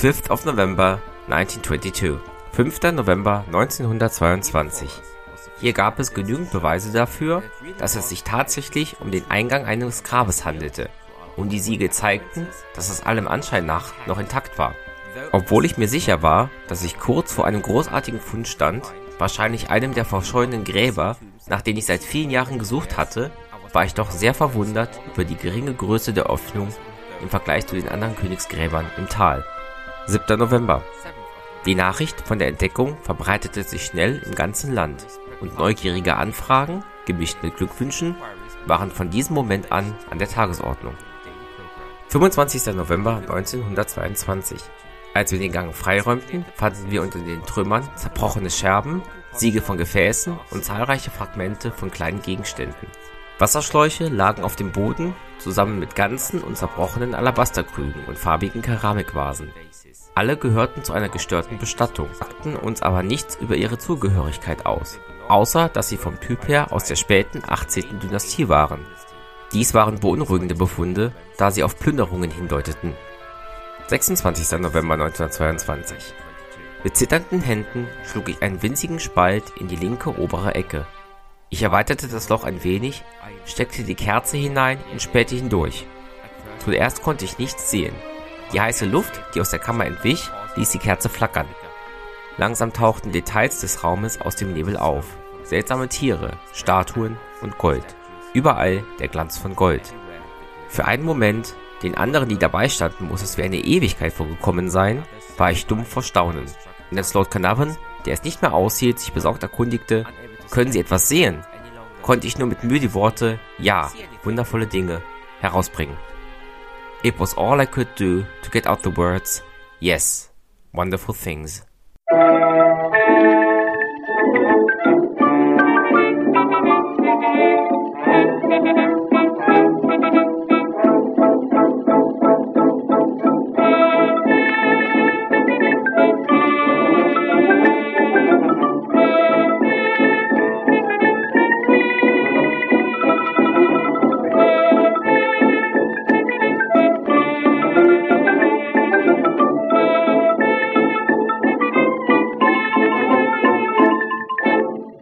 5th of November 1922. 5. November 1922. Hier gab es genügend Beweise dafür, dass es sich tatsächlich um den Eingang eines Grabes handelte, und die Siegel zeigten, dass es allem Anschein nach noch intakt war. Obwohl ich mir sicher war, dass ich kurz vor einem großartigen Fund stand, wahrscheinlich einem der verschollenen Gräber, nach denen ich seit vielen Jahren gesucht hatte, war ich doch sehr verwundert über die geringe Größe der Öffnung im Vergleich zu den anderen Königsgräbern im Tal. 7. November. Die Nachricht von der Entdeckung verbreitete sich schnell im ganzen Land und neugierige Anfragen, gemischt mit Glückwünschen, waren von diesem Moment an an der Tagesordnung. 25. November 1922. Als wir den Gang freiräumten, fanden wir unter den Trümmern zerbrochene Scherben, Siegel von Gefäßen und zahlreiche Fragmente von kleinen Gegenständen. Wasserschläuche lagen auf dem Boden, zusammen mit ganzen und zerbrochenen Alabasterkrügen und farbigen Keramikvasen. Alle gehörten zu einer gestörten Bestattung, sagten uns aber nichts über ihre Zugehörigkeit aus, außer dass sie vom Typ her aus der späten 18. Dynastie waren. Dies waren beunruhigende Befunde, da sie auf Plünderungen hindeuteten. 26. November 1922. Mit zitternden Händen schlug ich einen winzigen Spalt in die linke obere Ecke. Ich erweiterte das Loch ein wenig, steckte die Kerze hinein und spähte hindurch. Zuerst konnte ich nichts sehen. Die heiße Luft, die aus der Kammer entwich, ließ die Kerze flackern. Langsam tauchten Details des Raumes aus dem Nebel auf. Seltsame Tiere, Statuen und Gold. Überall der Glanz von Gold. Für einen Moment, den anderen, die dabei standen, muss es wie eine Ewigkeit vorgekommen sein, war ich dumm vor Staunen. Und als Lord Carnarvon, der es nicht mehr aushielt, sich besorgt erkundigte, können Sie etwas sehen? Konnte ich nur mit Mühe die Worte Ja, wundervolle Dinge herausbringen. It was all I could do to get out the words Yes, wonderful things.